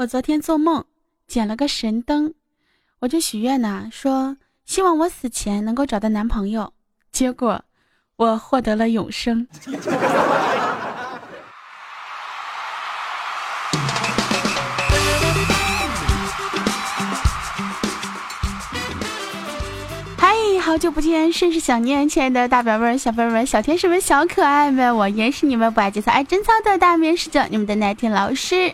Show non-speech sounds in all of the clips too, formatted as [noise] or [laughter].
我昨天做梦捡了个神灯，我就许愿呐，说希望我死前能够找到男朋友。结果我获得了永生。[laughs] 嗨，好久不见，甚是想念，亲爱的大宝贝儿、小宝贝儿、小天使们、小可爱们，我也是你们不爱节操、爱贞操的大面十九，你们的奶天老师。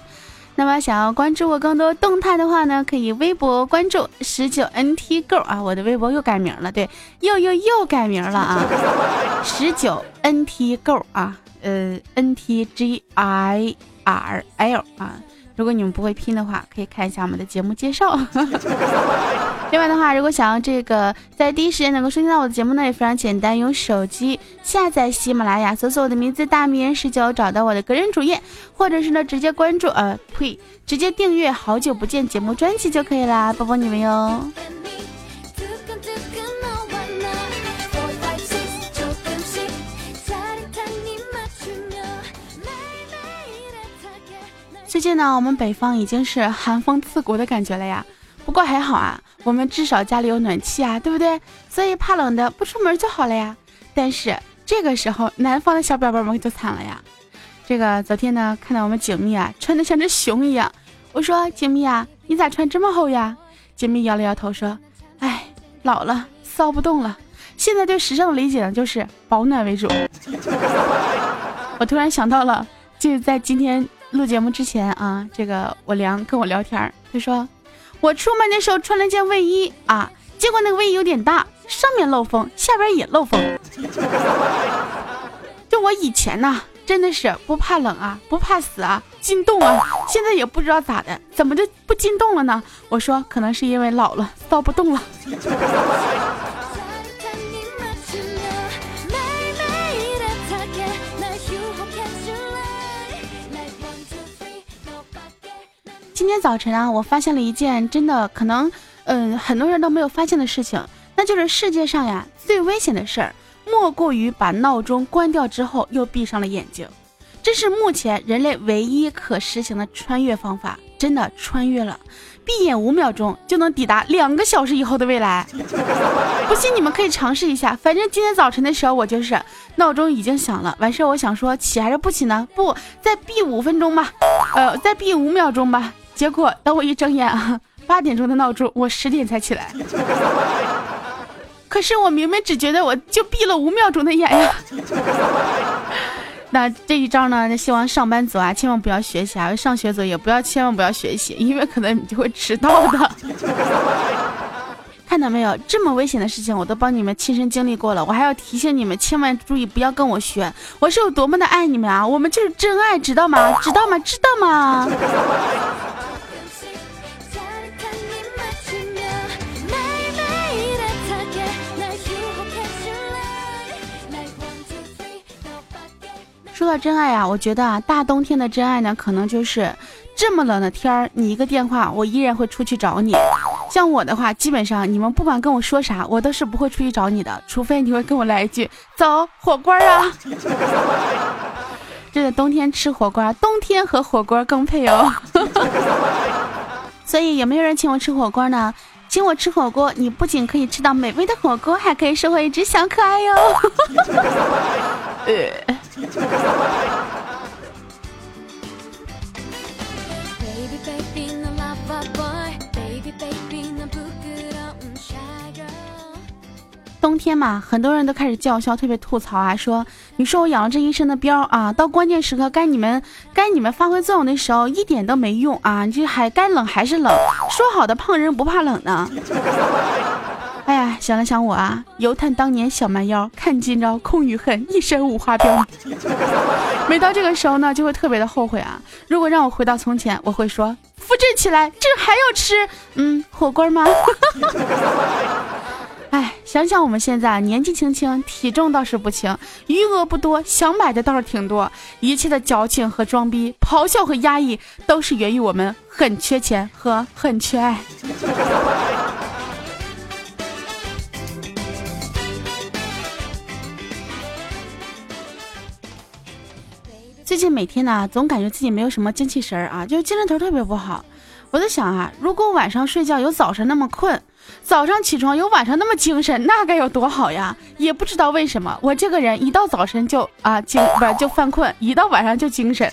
那么想要关注我更多动态的话呢，可以微博关注十九 NT Go 啊，我的微博又改名了，对，又又又改名了啊，[laughs] 十九 NT Go 啊，呃，NTGIRL 啊。如果你们不会拼的话，可以看一下我们的节目介绍。[laughs] 另外的话，如果想要这个在第一时间能够收听到我的节目呢，也非常简单，用手机下载喜马拉雅，搜索我的名字大名人十九，找到我的个人主页，或者是呢直接关注呃呸，直接订阅好久不见节目专辑就可以啦，抱抱你们哟。最近呢，我们北方已经是寒风刺骨的感觉了呀。不过还好啊，我们至少家里有暖气啊，对不对？所以怕冷的不出门就好了呀。但是这个时候，南方的小宝宝们就惨了呀。这个昨天呢，看到我们景蜜啊，穿的像只熊一样。我说景蜜啊，你咋穿这么厚呀？景蜜摇了摇头说：“哎，老了，骚不动了。现在对时尚的理解呢，就是保暖为主。[laughs] ”我突然想到了，就是在今天。录节目之前啊，这个我娘跟我聊天她说我出门的时候穿了件卫衣啊，结果那个卫衣有点大，上面漏风，下边也漏风。[laughs] 就我以前呢，真的是不怕冷啊，不怕死啊，惊冻啊，现在也不知道咋的，怎么就不惊冻了呢？我说可能是因为老了，骚不动了。今天早晨啊，我发现了一件真的可能，嗯，很多人都没有发现的事情，那就是世界上呀最危险的事儿，莫过于把闹钟关掉之后又闭上了眼睛。这是目前人类唯一可实行的穿越方法，真的穿越了，闭眼五秒钟就能抵达两个小时以后的未来。[laughs] 不信你们可以尝试一下，反正今天早晨的时候我就是闹钟已经响了，完事儿我想说起还是不起呢？不，再闭五分钟吧，呃，再闭五秒钟吧。结果等我一睁眼啊，[laughs] 八点钟的闹钟，我十点才起来。可是我明明只觉得我就闭了五秒钟的眼呀。[laughs] 那这一招呢，希望上班族啊，千万不要学习啊；上学族也不要，千万不要学习，因为可能你就会迟到的。[laughs] 看到没有，这么危险的事情我都帮你们亲身经历过了，我还要提醒你们，千万注意不要跟我学，我是有多么的爱你们啊！我们就是真爱，知道吗？知道吗？知道吗？说到真爱啊，我觉得啊，大冬天的真爱呢，可能就是这么冷的天儿，你一个电话，我依然会出去找你。像我的话，基本上你们不管跟我说啥，我都是不会出去找你的，除非你会跟我来一句“走火锅啊”。[laughs] 这个冬天吃火锅，冬天和火锅更配哦。[laughs] 所以有没有人请我吃火锅呢？请我吃火锅，你不仅可以吃到美味的火锅，还可以收获一只小可爱哟。[laughs] 呃。冬天嘛，很多人都开始叫嚣，特别吐槽啊，说你说我养了这一身的膘啊，到关键时刻该你们该你们发挥作用的时候一点都没用啊，这还该冷还是冷，说好的胖人不怕冷呢。哎呀，想了想我啊，犹叹当年小蛮腰，看今朝空余恨，一身五花膘。[laughs] 每到这个时候呢，就会特别的后悔啊。如果让我回到从前，我会说：扶正起来，这还要吃？嗯，火锅吗？[laughs] 哎，想想我们现在年纪轻轻，体重倒是不轻，余额不多，想买的倒是挺多。一切的矫情和装逼，咆哮和压抑，都是源于我们很缺钱和很缺爱。最近每天呢，总感觉自己没有什么精气神儿啊，就精神头特别不好。我在想啊，如果晚上睡觉有早上那么困，早上起床有晚上那么精神，那该有多好呀！也不知道为什么，我这个人一到早晨就啊精，不是就犯困，一到晚上就精神。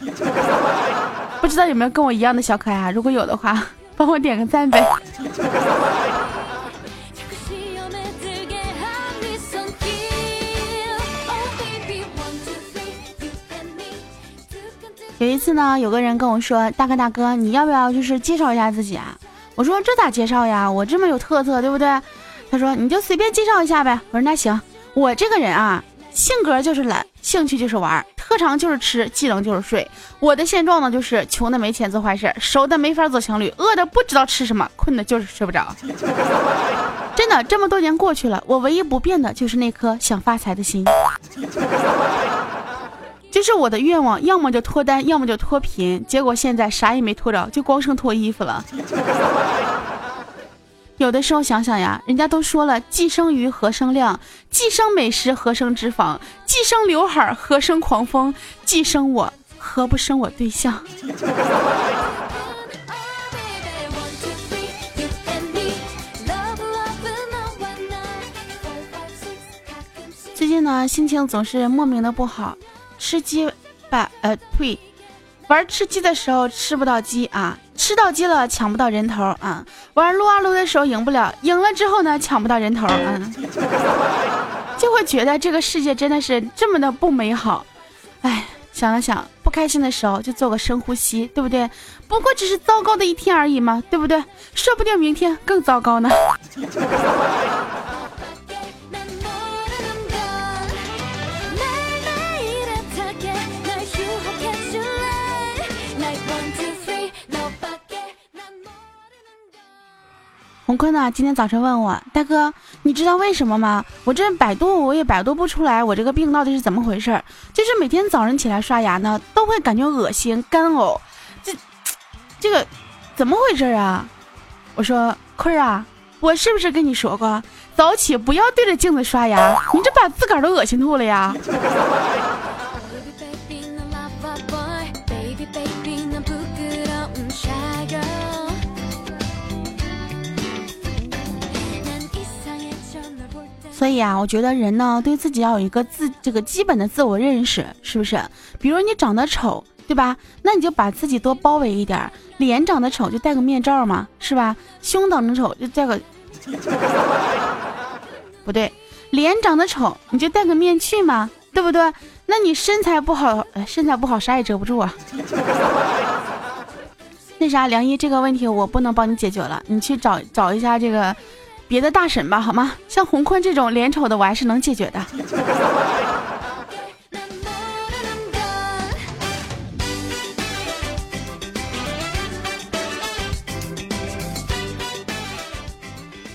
[laughs] 不知道有没有跟我一样的小可爱啊？如果有的话，帮我点个赞呗。有一次呢，有个人跟我说：“大哥大哥，你要不要就是介绍一下自己啊？”我说：“这咋介绍呀？我这么有特色，对不对？”他说：“你就随便介绍一下呗。”我说：“那行，我这个人啊，性格就是懒，兴趣就是玩，特长就是吃，技能就是睡。我的现状呢，就是穷的没钱做坏事，熟的没法做情侣，饿的不知道吃什么，困的就是睡不着。真的，这么多年过去了，我唯一不变的就是那颗想发财的心。”就是我的愿望，要么就脱单，要么就脱贫。结果现在啥也没脱着，就光剩脱衣服了。[laughs] 有的时候想想呀，人家都说了，既生瑜何生亮，既生美食何生脂肪，既生刘海何生狂风，既生我何不生我对象？[laughs] 最近呢，心情总是莫名的不好。吃鸡吧，呃，呸！玩吃鸡的时候吃不到鸡啊，吃到鸡了抢不到人头啊。玩撸啊撸的时候赢不了，赢了之后呢抢不到人头，啊，[laughs] 就会觉得这个世界真的是这么的不美好。哎，想了想，不开心的时候就做个深呼吸，对不对？不过只是糟糕的一天而已嘛，对不对？说不定明天更糟糕呢。洪坤呢？今天早晨问我大哥，你知道为什么吗？我这百度我也百度不出来，我这个病到底是怎么回事？就是每天早上起来刷牙呢，都会感觉恶心、干呕，这这个怎么回事啊？我说坤啊，我是不是跟你说过，早起不要对着镜子刷牙？你这把自个儿都恶心吐了呀！所以啊，我觉得人呢，对自己要有一个自这个基本的自我认识，是不是？比如你长得丑，对吧？那你就把自己多包围一点。脸长得丑就戴个面罩嘛，是吧？胸长得丑就戴个，[laughs] 不对，脸长得丑你就戴个面具嘛，对不对？那你身材不好，身材不好啥也遮不住啊。[laughs] 那啥，梁一这个问题我不能帮你解决了，你去找找一下这个。别的大神吧，好吗？像洪坤这种脸丑的，我还是能解决的。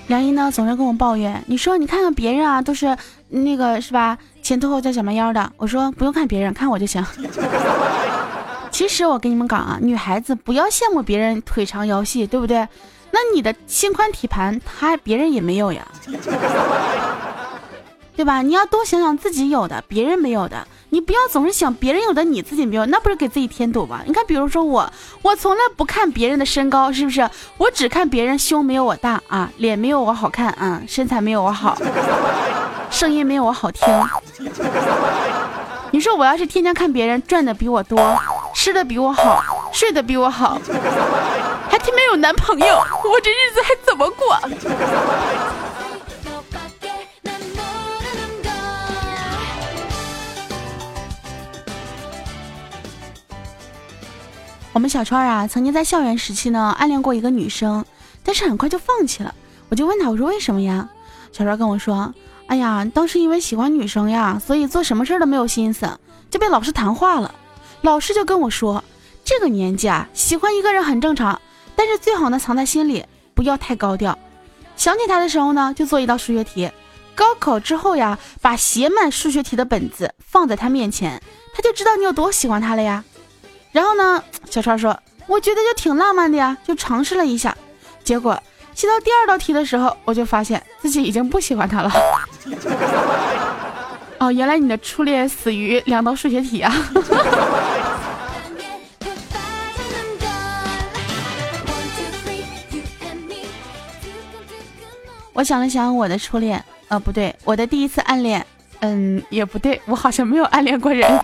梁一呢，总是跟我抱怨，你说你看看别人啊，都是那个是吧，前凸后翘小蛮腰的。我说不用看别人，看我就行。[laughs] 其实我跟你们讲啊，女孩子不要羡慕别人腿长腰细，对不对？那你的心宽体盘，他别人也没有呀，对吧？你要多想想自己有的，别人没有的。你不要总是想别人有的，你自己没有，那不是给自己添堵吗？你看，比如说我，我从来不看别人的身高，是不是？我只看别人胸没有我大啊，脸没有我好看啊，身材没有我好，声音没有我好听。你说我要是天天看别人赚的比我多，吃的比我好，睡的比我好。还挺没有男朋友，我这日子还怎么过？我们小川啊，曾经在校园时期呢暗恋过一个女生，但是很快就放弃了。我就问他，我说为什么呀？小川跟我说，哎呀，当时因为喜欢女生呀，所以做什么事都没有心思，就被老师谈话了。老师就跟我说，这个年纪啊，喜欢一个人很正常。但是最好呢，藏在心里，不要太高调。想起他的时候呢，就做一道数学题。高考之后呀，把写满数学题的本子放在他面前，他就知道你有多喜欢他了呀。然后呢，小超说：“我觉得就挺浪漫的呀，就尝试了一下。结果写到第二道题的时候，我就发现自己已经不喜欢他了。[laughs] 哦，原来你的初恋死于两道数学题啊！[laughs] [laughs] 我想了想，我的初恋，呃，不对，我的第一次暗恋，嗯，也不对，我好像没有暗恋过人。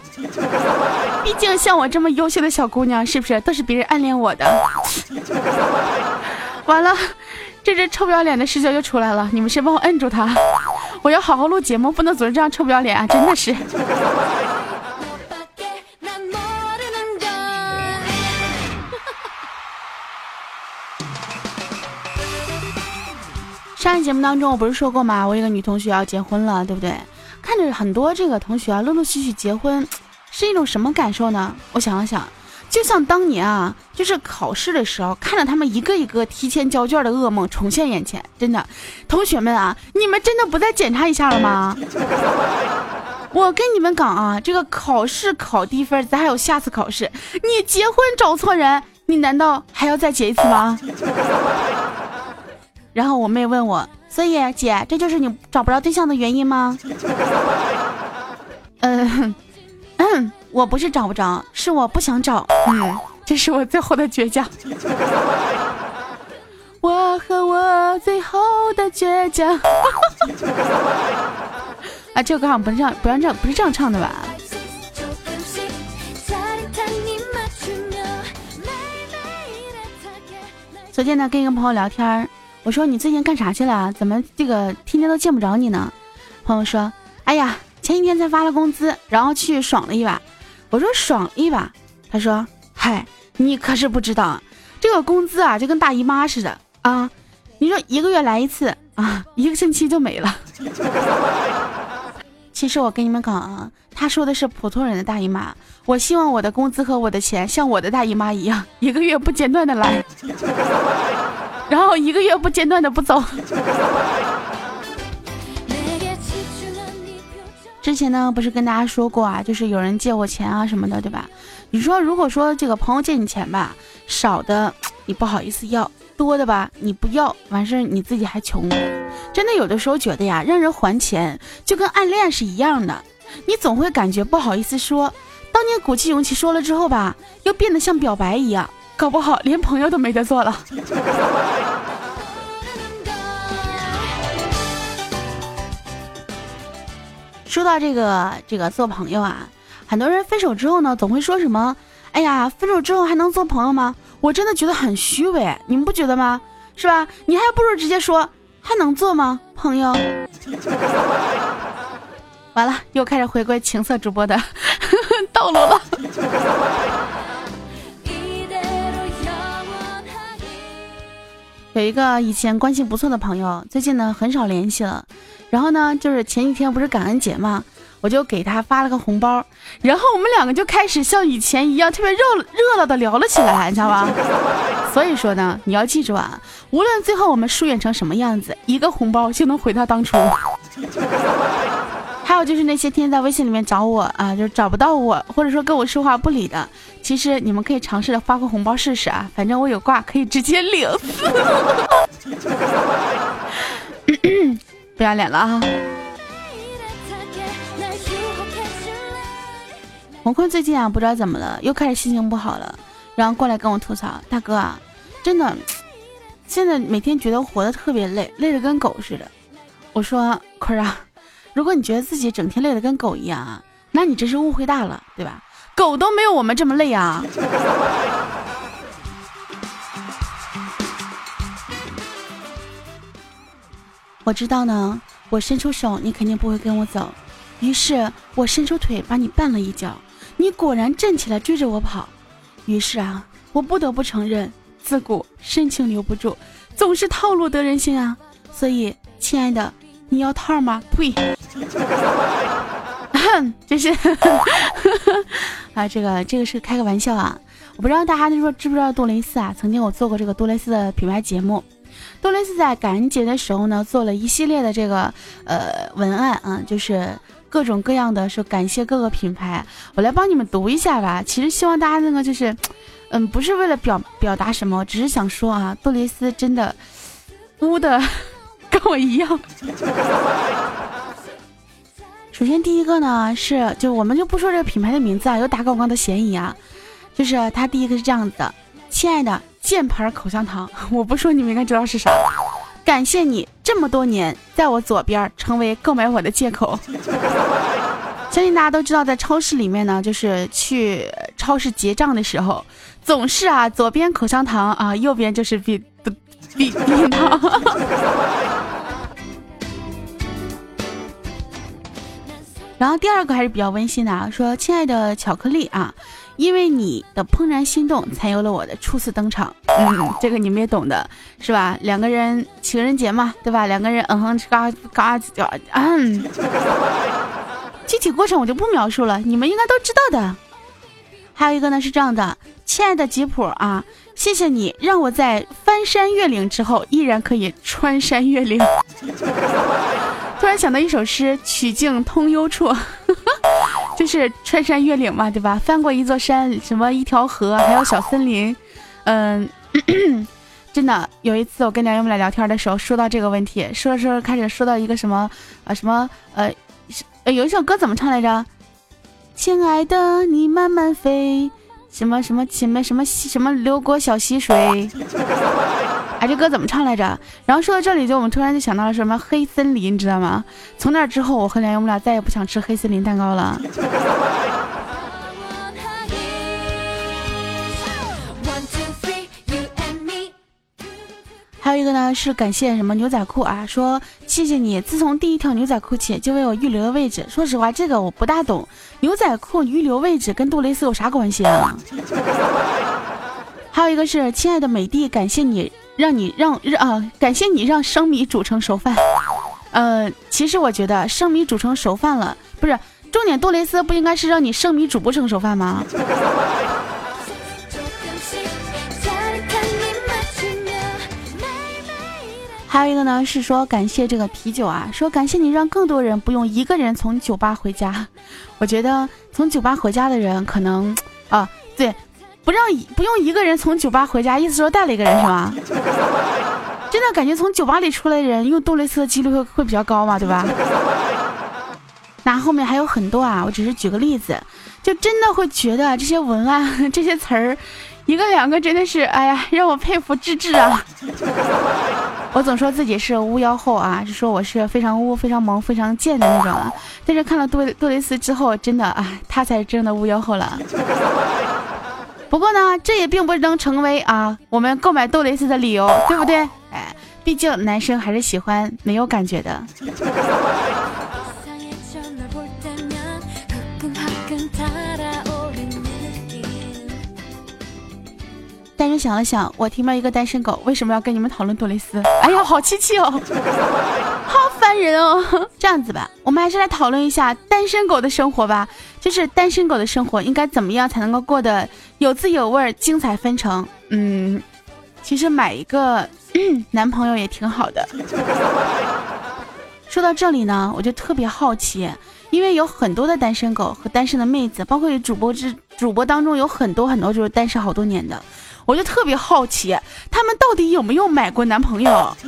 [laughs] 毕竟像我这么优秀的小姑娘，是不是都是别人暗恋我的？[laughs] 完了，这只臭不要脸的师舅又出来了，你们谁帮我摁住他，[laughs] 我要好好录节目，不能总是这样臭不要脸啊！真的是。节目当中，我不是说过吗？我有个女同学要结婚了，对不对？看着很多这个同学啊，陆陆续续结婚，是一种什么感受呢？我想了想，就像当年啊，就是考试的时候，看着他们一个一个提前交卷的噩梦重现眼前。真的，同学们啊，你们真的不再检查一下了吗？我跟你们讲啊，这个考试考低分，咱还有下次考试。你结婚找错人，你难道还要再结一次吗？然后我妹问我，所以姐，这就是你找不着对象的原因吗？嗯 [laughs] 嗯，[coughs] 我不是找不着，是我不想找。嗯，这是我最后的倔强。[laughs] 我和我最后的倔强。[laughs] 啊，这个歌好像不是这样，不是这样，不是这样唱的吧？昨天呢，跟一个朋友聊天我说你最近干啥去了？怎么这个天天都见不着你呢？朋友说：“哎呀，前几天才发了工资，然后去爽了一把。”我说：“爽一把？”他说：“嗨，你可是不知道，这个工资啊，就跟大姨妈似的啊！你说一个月来一次啊，一个星期就没了。[laughs] ”其实我跟你们讲啊，他说的是普通人的大姨妈。我希望我的工资和我的钱像我的大姨妈一样，一个月不间断的来。然后一个月不间断的不走。[laughs] 之前呢，不是跟大家说过啊，就是有人借我钱啊什么的，对吧？你说如果说这个朋友借你钱吧，少的你不好意思要，多的吧你不要，完事儿你自己还穷。真的有的时候觉得呀，让人还钱就跟暗恋是一样的，你总会感觉不好意思说，当你鼓起勇气说了之后吧，又变得像表白一样。搞不好连朋友都没得做了。说到这个这个做朋友啊，很多人分手之后呢，总会说什么：“哎呀，分手之后还能做朋友吗？”我真的觉得很虚伪，你们不觉得吗？是吧？你还不如直接说还能做吗？朋友。[laughs] 完了，又开始回归情色主播的 [laughs] 道路了。有一个以前关系不错的朋友，最近呢很少联系了。然后呢，就是前几天不是感恩节嘛，我就给他发了个红包，然后我们两个就开始像以前一样特别热热闹的聊了起来，[laughs] 你知道吧？所以说呢，你要记住啊，无论最后我们疏远成什么样子，一个红包就能回到当初。还有就是那些天天在微信里面找我啊，就找不到我，或者说跟我说话不理的，其实你们可以尝试着发个红包试试啊，反正我有挂可以直接领。不要脸了啊！洪坤最近啊，不知道怎么了，又开始心情不好了，然后过来跟我吐槽：“大哥啊，真的，现在每天觉得活得特别累，累得跟狗似的。”我说：“坤啊。”如果你觉得自己整天累得跟狗一样啊，那你真是误会大了，对吧？狗都没有我们这么累啊！[laughs] 我知道呢，我伸出手，你肯定不会跟我走，于是我伸出腿把你绊了一脚，你果然站起来追着我跑，于是啊，我不得不承认，自古深情留不住，总是套路得人心啊！所以，亲爱的。你要套吗？呸！[laughs] 这是 [laughs] 啊，这个这个是开个玩笑啊。我不知道大家就说知不知道杜蕾斯啊？曾经我做过这个杜蕾斯的品牌节目。杜蕾斯在感恩节的时候呢，做了一系列的这个呃文案啊，就是各种各样的说感谢各个品牌。我来帮你们读一下吧。其实希望大家那个就是，嗯，不是为了表表达什么，只是想说啊，杜蕾斯真的污的。跟我一样。首先，第一个呢是，就我们就不说这个品牌的名字啊，有打广告的嫌疑啊。就是他第一个是这样子的：亲爱的键盘口香糖，[laughs] 我不说你们应该知道是啥。感谢你这么多年在我左边成为购买我的借口。[laughs] 相信大家都知道，在超市里面呢，就是去超市结账的时候，总是啊，左边口香糖啊，右边就是避避避糖然后第二个还是比较温馨的啊，说亲爱的巧克力啊，因为你的怦然心动，才有了我的初次登场。嗯，这个你们也懂的是吧？两个人情人节嘛，对吧？两个人嗯哼嘎嘎叫嗯。具体过程我就不描述了，你们应该都知道的。还有一个呢是这样的，亲爱的吉普啊，谢谢你让我在翻山越岭之后依然可以穿山越岭。突然想到一首诗，曲径通幽处，[laughs] 就是穿山越岭嘛，对吧？翻过一座山，什么一条河，还有小森林。嗯，[coughs] 真的有一次我跟梁友们俩聊天的时候，说到这个问题，说着说着开始说到一个什么啊什么。呃，有一首歌怎么唱来着？亲爱的，你慢慢飞，什么什么什么什么什么流过小溪水。哎，这歌怎么唱来着？然后说到这里，就我们突然就想到了什么黑森林，你知道吗？从那之后，我和梁勇我们俩再也不想吃黑森林蛋糕了。还有一个呢，是感谢什么牛仔裤啊？说谢谢你，自从第一条牛仔裤起就为我预留了位置。说实话，这个我不大懂，牛仔裤预留位置跟杜蕾斯有啥关系啊？还有一个是亲爱的美帝，感谢你让你让让啊，感谢你让生米煮成熟饭。呃，其实我觉得生米煮成熟饭了，不是重点，杜蕾斯不应该是让你生米煮不成熟饭吗？还有一个呢，是说感谢这个啤酒啊，说感谢你让更多人不用一个人从酒吧回家。[laughs] 我觉得从酒吧回家的人可能啊，对，不让不用一个人从酒吧回家，意思说带了一个人是吗？真的感觉从酒吧里出来的人用杜蕾斯的几率会会比较高嘛，对吧？那后面还有很多啊，我只是举个例子，就真的会觉得这些文案 [laughs] 这些词儿，一个两个真的是，哎呀，[laughs] 让我佩服至至啊。[laughs] 我总说自己是巫妖后啊，是说我是非常巫、非常萌、非常贱的那种。但是看了杜杜蕾斯之后，真的啊，他才是真的巫妖后了。不过呢，这也并不能成为啊我们购买杜蕾斯的理由，对不对？哎，毕竟男生还是喜欢没有感觉的。想了想，我听到一个单身狗为什么要跟你们讨论杜蕾斯？哎呀，好气气哦，[laughs] 好烦人哦！[laughs] 这样子吧，我们还是来讨论一下单身狗的生活吧。就是单身狗的生活应该怎么样才能够过得有滋有味、精彩纷呈？嗯，其实买一个 [coughs] 男朋友也挺好的。[laughs] 说到这里呢，我就特别好奇，因为有很多的单身狗和单身的妹子，包括主播之主播当中有很多很多就是单身好多年的。我就特别好奇，他们到底有没有买过男朋友？[laughs]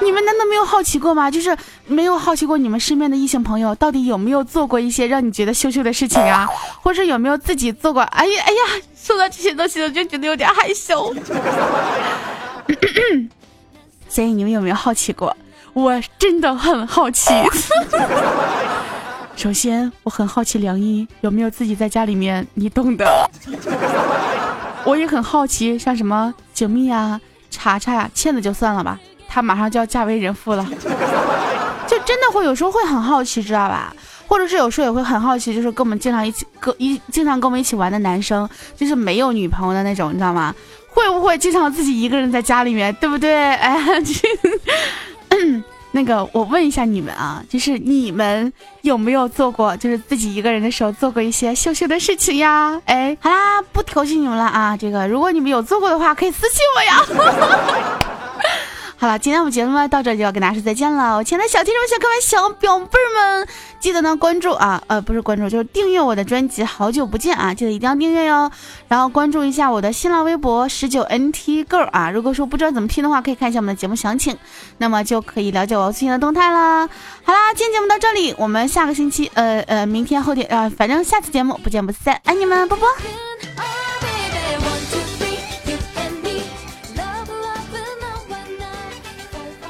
你们难道没有好奇过吗？就是没有好奇过你们身边的异性朋友到底有没有做过一些让你觉得羞羞的事情啊？[laughs] 或者有没有自己做过？哎呀哎呀，说到这些东西我就觉得有点害羞。[coughs] 所以你们有没有好奇过？我真的很好奇。[laughs] 首先，我很好奇梁一有没有自己在家里面，你懂的。我也很好奇，像什么景蜜啊、查查呀、倩子就算了吧，她马上就要嫁为人妇了，[laughs] 就真的会有时候会很好奇，知道吧？或者是有时候也会很好奇，就是跟我们经常一起跟一经常跟我们一起玩的男生，就是没有女朋友的那种，你知道吗？会不会经常自己一个人在家里面，对不对？哎。[laughs] 那个，我问一下你们啊，就是你们有没有做过，就是自己一个人的时候做过一些羞羞的事情呀？哎，好啦，不调戏你们了啊。这个，如果你们有做过的话，可以私信我呀。好了，今天我们节目呢到这就要跟大家说再见了。我亲爱的小听众、小可爱、小表妹们，记得呢关注啊，呃，不是关注，就是订阅我的专辑。好久不见啊，记得一定要订阅哟。然后关注一下我的新浪微博十九 NT Girl 啊。如果说不知道怎么拼的话，可以看一下我们的节目详情，那么就可以了解我最新的动态啦。好啦，今天节目到这里，我们下个星期，呃呃，明天后天啊，反正下次节目不见不散，爱你们，啵啵。